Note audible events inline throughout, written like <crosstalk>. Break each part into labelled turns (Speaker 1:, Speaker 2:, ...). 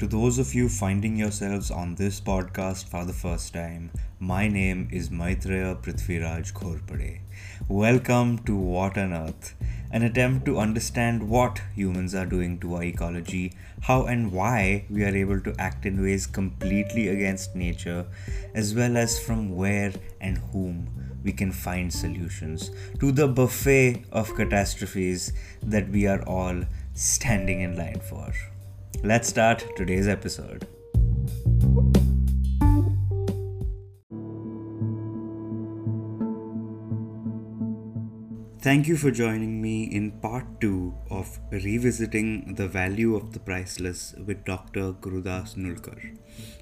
Speaker 1: To those of you finding yourselves on this podcast for the first time, my name is Maitreya Prithviraj Ghorpade. Welcome to What on Earth, an attempt to understand what humans are doing to our ecology, how and why we are able to act in ways completely against nature, as well as from where and whom we can find solutions to the buffet of catastrophes that we are all standing in line for. Let's start today's episode. Thank you for joining me in part 2 of Revisiting the Value of the Priceless with Dr. Gurudas Nulkar.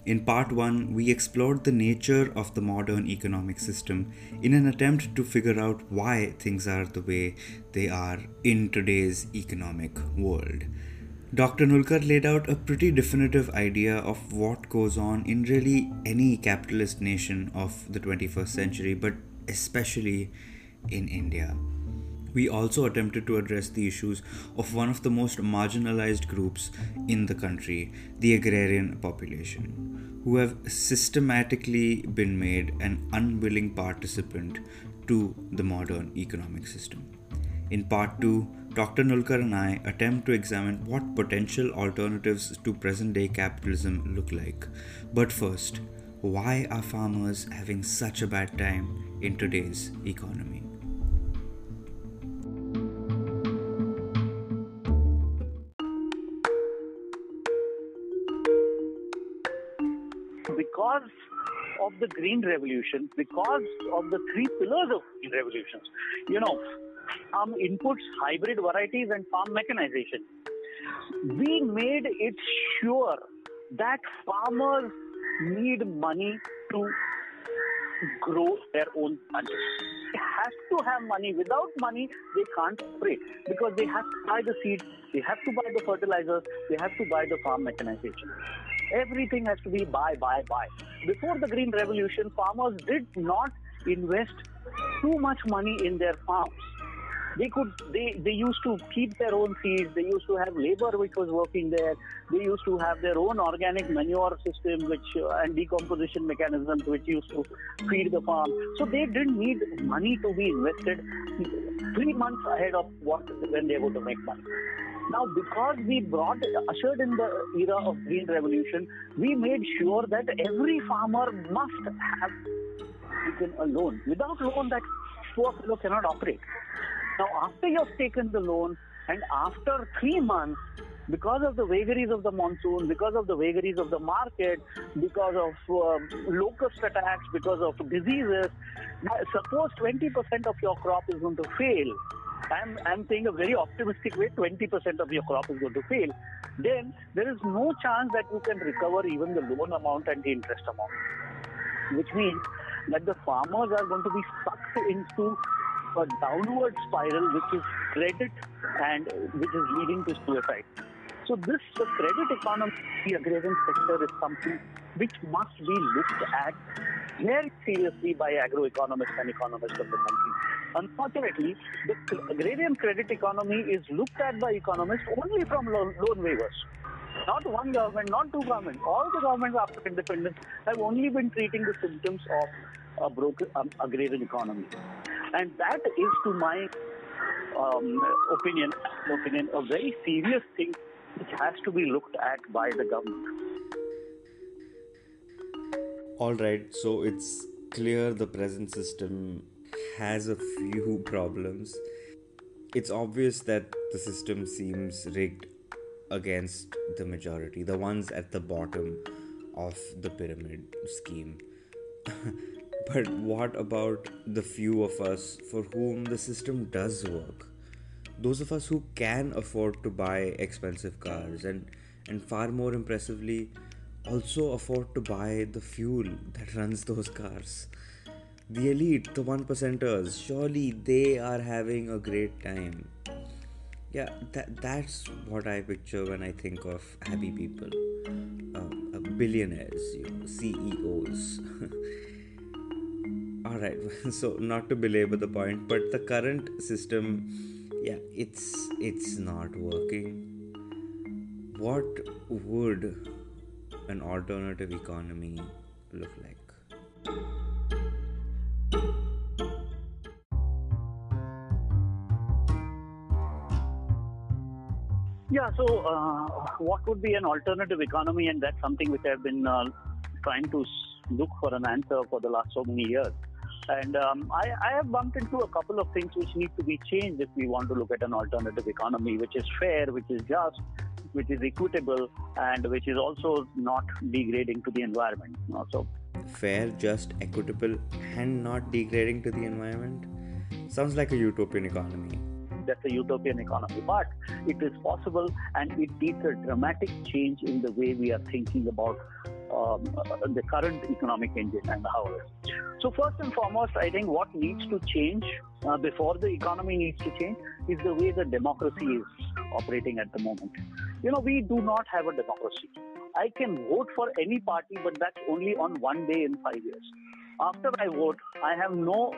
Speaker 1: In part 1, we explored the nature of the modern economic system in an attempt to figure out why things are the way they are in today's economic world. Dr. Nulkar laid out a pretty definitive idea of what goes on in really any capitalist nation of the 21st century, but especially in India. We also attempted to address the issues of one of the most marginalized groups in the country, the agrarian population, who have systematically been made an unwilling participant to the modern economic system. In part 2, Dr. Nulkar and I attempt to examine what potential alternatives to present day capitalism look like. But first, why are farmers having such a bad time in today's economy?
Speaker 2: because of the green revolution, because of the three pillars of green revolutions, you know, farm inputs, hybrid varieties, and farm mechanization, we made it sure that farmers need money to grow their own country. They have to have money. Without money, they can't operate because they have to buy the seeds, they have to buy the fertilizers, they have to buy the farm mechanization. Everything has to be buy, buy, buy. Before the Green Revolution, farmers did not invest too much money in their farms. They could, they, they used to keep their own seeds. They used to have labor which was working there. They used to have their own organic manure system, which uh, and decomposition mechanisms which used to feed the farm. So they didn't need money to be invested three months ahead of what when they were to make money. Now, because we brought, ushered in the era of green revolution, we made sure that every farmer must have taken a loan. Without loan, that poor fellow cannot operate. Now, after you have taken the loan, and after three months, because of the vagaries of the monsoon, because of the vagaries of the market, because of uh, locust attacks, because of diseases, suppose 20% of your crop is going to fail I'm, I'm saying a very optimistic way 20% of your crop is going to fail, then there is no chance that you can recover even the loan amount and the interest amount. Which means that the farmers are going to be sucked into a downward spiral which is credit and which is leading to suicide. So this the credit economy, the agrarian sector is something which must be looked at very seriously by agroeconomists and economists of the country. Unfortunately, the agrarian credit economy is looked at by economists only from loan, loan waivers. Not one government, not two governments. All the governments after independence have only been treating the symptoms of a broken um, agrarian economy. And that is, to my um, opinion, opinion, a very serious thing which has to be looked at by the government.
Speaker 1: All right, so it's clear the present system has a few problems. It's obvious that the system seems rigged against the majority, the ones at the bottom of the pyramid scheme. <laughs> but what about the few of us for whom the system does work? Those of us who can afford to buy expensive cars and, and far more impressively, also afford to buy the fuel that runs those cars the elite, the one percenters, surely they are having a great time. Yeah, that, that's what I picture when I think of happy people. Um, billionaires, you know, CEOs. <laughs> Alright, <laughs> so not to belabor the point, but the current system, yeah, it's it's not working. What would an alternative economy look like?
Speaker 2: Yeah, so uh, what would be an alternative economy? And that's something which I've been uh, trying to look for an answer for the last so many years. And um, I, I, have bumped into a couple of things which need to be changed if we want to look at an alternative economy, which is fair, which is just, which is equitable, and which is also not degrading to the environment.
Speaker 1: So, fair, just, equitable, and not degrading to the environment sounds like a utopian economy
Speaker 2: that's a utopian economy. But it is possible and it needs a dramatic change in the way we are thinking about um, the current economic engine and how it is. So, first and foremost, I think what needs to change uh, before the economy needs to change is the way the democracy is operating at the moment. You know, we do not have a democracy. I can vote for any party, but that's only on one day in five years. After I vote, I have no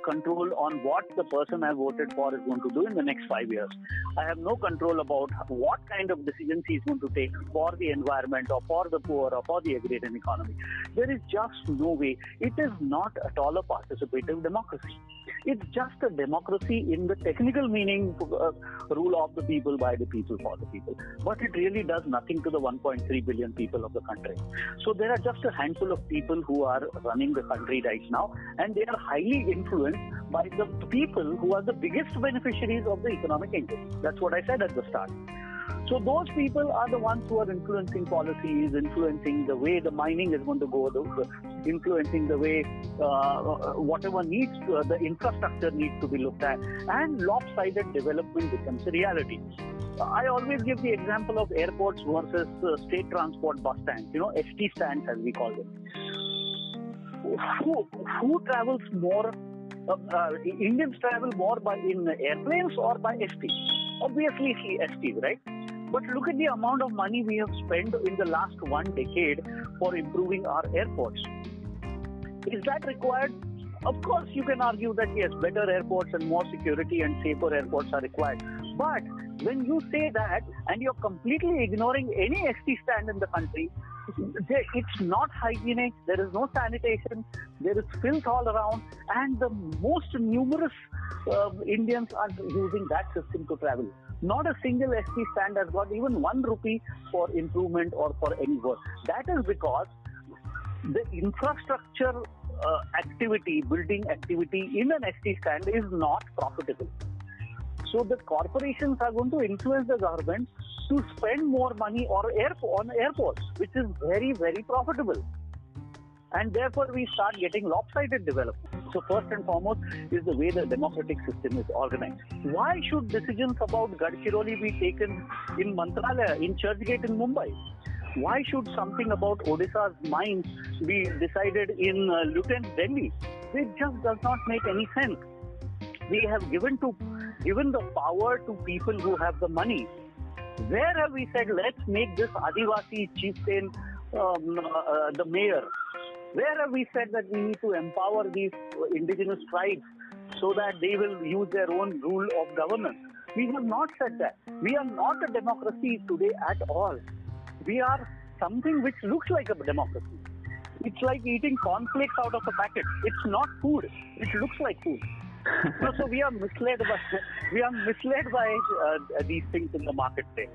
Speaker 2: control on what the person I voted for is going to do in the next five years. I have no control about what kind of decisions he is going to take for the environment or for the poor or for the agrarian economy. There is just no way. It is not at all a participative democracy. It's just a democracy in the technical meaning, uh, rule of the people, by the people, for the people. But it really does nothing to the 1.3 billion people of the country. So there are just a handful of people who are running the country right now, and they are highly influenced by the people who are the biggest beneficiaries of the economic engine. That's what I said at the start. So those people are the ones who are influencing policies, influencing the way the mining is going to go, influencing the way uh, whatever needs to, uh, the infrastructure needs to be looked at, and lopsided development becomes a reality. I always give the example of airports versus uh, state transport bus stands, you know, ST stands as we call them. Who, who travels more? Uh, uh, Indians travel more by in airplanes or by ST? Obviously, ST, right? But look at the amount of money we have spent in the last one decade for improving our airports. Is that required? Of course, you can argue that yes, better airports and more security and safer airports are required. But when you say that and you're completely ignoring any ST stand in the country, it's not hygienic, there is no sanitation, there is filth all around, and the most numerous uh, Indians are using that system to travel. Not a single ST stand has got even one rupee for improvement or for any work. That is because the infrastructure uh, activity, building activity in an ST stand is not profitable. So the corporations are going to influence the government to spend more money on airports, which is very, very profitable. And therefore, we start getting lopsided development. So, first and foremost is the way the democratic system is organized. Why should decisions about Gadchiroli be taken in Mantralaya, in Churchgate in Mumbai? Why should something about Odisha's mines be decided in uh, Delhi? It just does not make any sense. We have given to given the power to people who have the money. Where have we said let's make this Adivasi chieftain um, uh, the mayor? Where have we said that we need to empower these indigenous tribes so that they will use their own rule of governance? We have not said that. We are not a democracy today at all. We are something which looks like a democracy. It's like eating cornflakes out of a packet. It's not food. It looks like food. No, so we are misled by we are misled by uh, these things in the marketplace.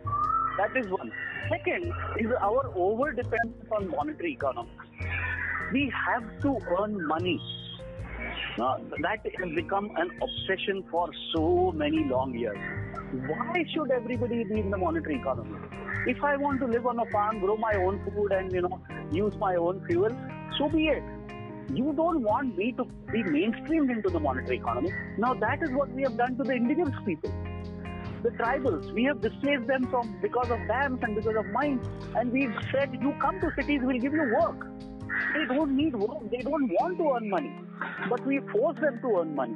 Speaker 2: That is one. Second is our over dependence on monetary economy we have to earn money. Now, that has become an obsession for so many long years. Why should everybody be in the monetary economy? If I want to live on a farm, grow my own food, and you know use my own fuel, so be it. You don't want me to be mainstreamed into the monetary economy. Now that is what we have done to the indigenous people the tribals. We have displaced them from because of dams and because of mines, and we've said, "You come to cities, we'll give you work." They don't need work. They don't want to earn money. But we force them to earn money.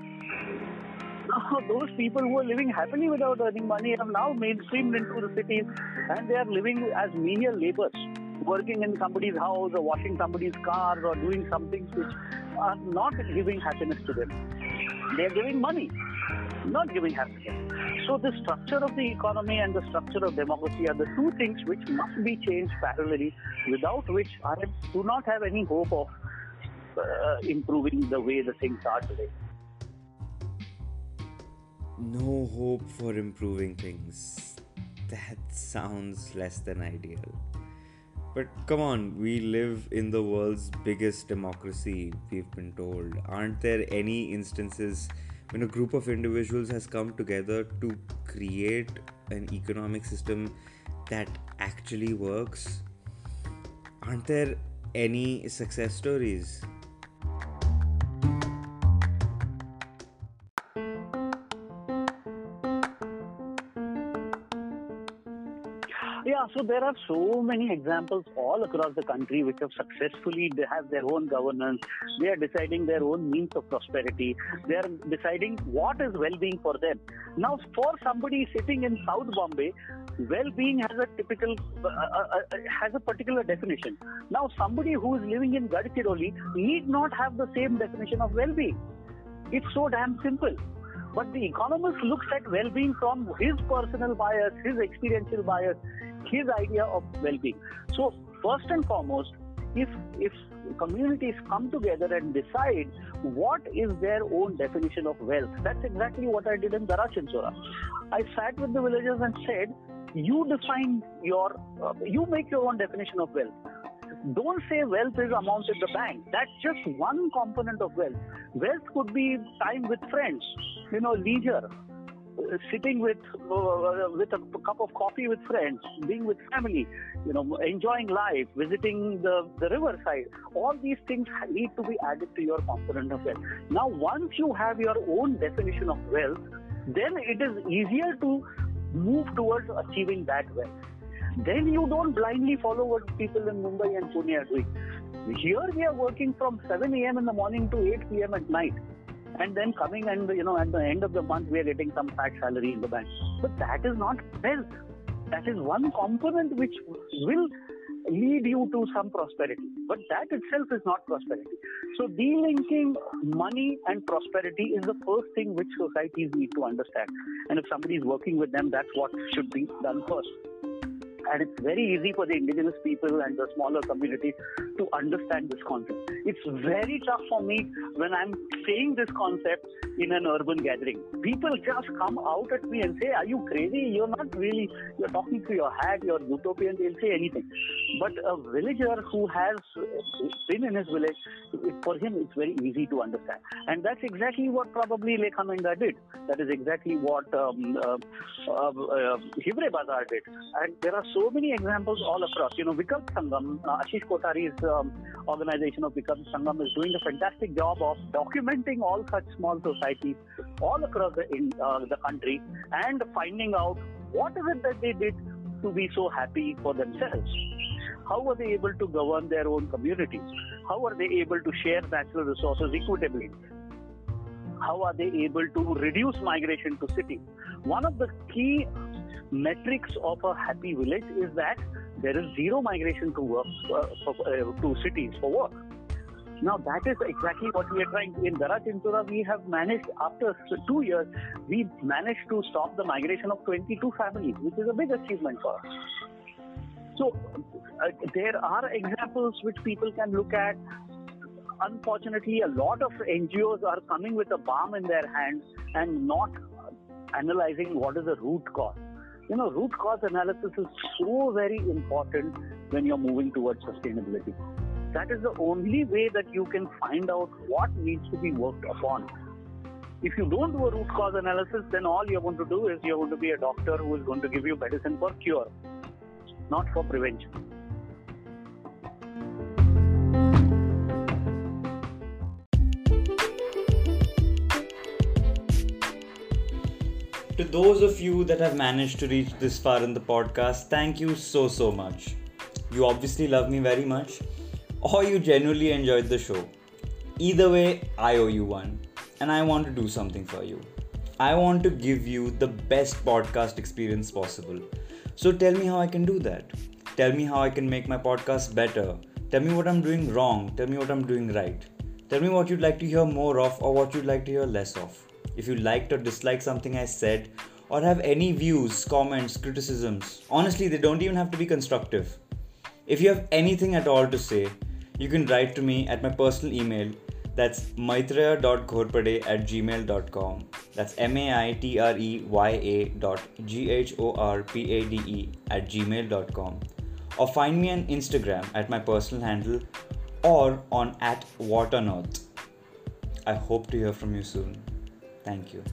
Speaker 2: Now, <laughs> those people who are living happily without earning money have now mainstreamed into the cities and they are living as menial laborers, working in somebody's house or washing somebody's car or doing something which are not giving happiness to them. They are giving money, not giving happiness. So the structure of the economy and the structure of democracy are the two things which must be changed parallelly, without which I do not have any hope of uh, improving the way the things are today.
Speaker 1: No hope for improving things. That sounds less than ideal. But come on, we live in the world's biggest democracy, we've been told. Aren't there any instances when a group of individuals has come together to create an economic system that actually works? Aren't there any success stories?
Speaker 2: Yeah, so there are so many examples all across the country which have successfully they have their own governance. They are deciding their own means of prosperity. They are deciding what is well-being for them. Now, for somebody sitting in South Bombay, well-being has a typical uh, uh, uh, has a particular definition. Now, somebody who is living in Gadchiroli need not have the same definition of well-being. It's so damn simple. But the economist looks at well-being from his personal bias, his experiential bias, his idea of well-being. So first and foremost, if if communities come together and decide what is their own definition of wealth, that's exactly what I did in Dara-Chinchora. I sat with the villagers and said, you define your, uh, you make your own definition of wealth. Don't say wealth is amount in the bank. That's just one component of wealth. Wealth could be time with friends, you know, leisure, sitting with uh, with a cup of coffee with friends, being with family, you know, enjoying life, visiting the, the riverside. All these things need to be added to your component of wealth. Now, once you have your own definition of wealth, then it is easier to move towards achieving that wealth. Then you don't blindly follow what people in Mumbai and Pune are doing. Here we are working from 7 a.m. in the morning to 8 p.m. at night and then coming and you know at the end of the month we are getting some fat salary in the bank. But that is not wealth. That is one component which will lead you to some prosperity. But that itself is not prosperity. So delinking money and prosperity is the first thing which societies need to understand. And if somebody is working with them, that's what should be done first and it's very easy for the indigenous people and the smaller communities to understand this concept. It's very tough for me when I'm saying this concept in an urban gathering. People just come out at me and say, Are you crazy? You're not really, you're talking to your hat, you're utopian, they'll say anything. But a villager who has been in his village, for him it's very easy to understand. And that's exactly what probably Lekha Mendha did. That is exactly what um, uh, uh, uh, Hivre Bazaar did. And there are so many examples all across. You know, Vikalp Sangam, uh, Ashish Kothari's um, organization of Vikalp Sangam is doing a fantastic job of documenting all such small societies all across the, in, uh, the country and finding out what is it that they did to be so happy for themselves. How are they able to govern their own communities? How are they able to share natural resources equitably? How are they able to reduce migration to cities? One of the key metrics of a happy village is that there is zero migration to work uh, for, uh, to cities for work. Now that is exactly what we are trying. To in Dara-Chinchora, we have managed after two years, we managed to stop the migration of 22 families, which is a big achievement for us. So uh, there are examples which people can look at. Unfortunately, a lot of NGOs are coming with a bomb in their hands and not analyzing what is the root cause you know, root cause analysis is so very important when you're moving towards sustainability. That is the only way that you can find out what needs to be worked upon. If you don't do a root cause analysis, then all you're going to do is you're going to be a doctor who is going to give you medicine for cure, not for prevention.
Speaker 1: Those of you that have managed to reach this far in the podcast, thank you so, so much. You obviously love me very much, or you genuinely enjoyed the show. Either way, I owe you one, and I want to do something for you. I want to give you the best podcast experience possible. So tell me how I can do that. Tell me how I can make my podcast better. Tell me what I'm doing wrong. Tell me what I'm doing right. Tell me what you'd like to hear more of or what you'd like to hear less of. If you liked or disliked something I said, or have any views, comments, criticisms. Honestly, they don't even have to be constructive. If you have anything at all to say, you can write to me at my personal email. That's maitreya.ghorpade at gmail.com. That's M A I T R E Y A dot G H O R P A D E at gmail.com. Or find me on Instagram at my personal handle or on at what. I hope to hear from you soon. Thank you.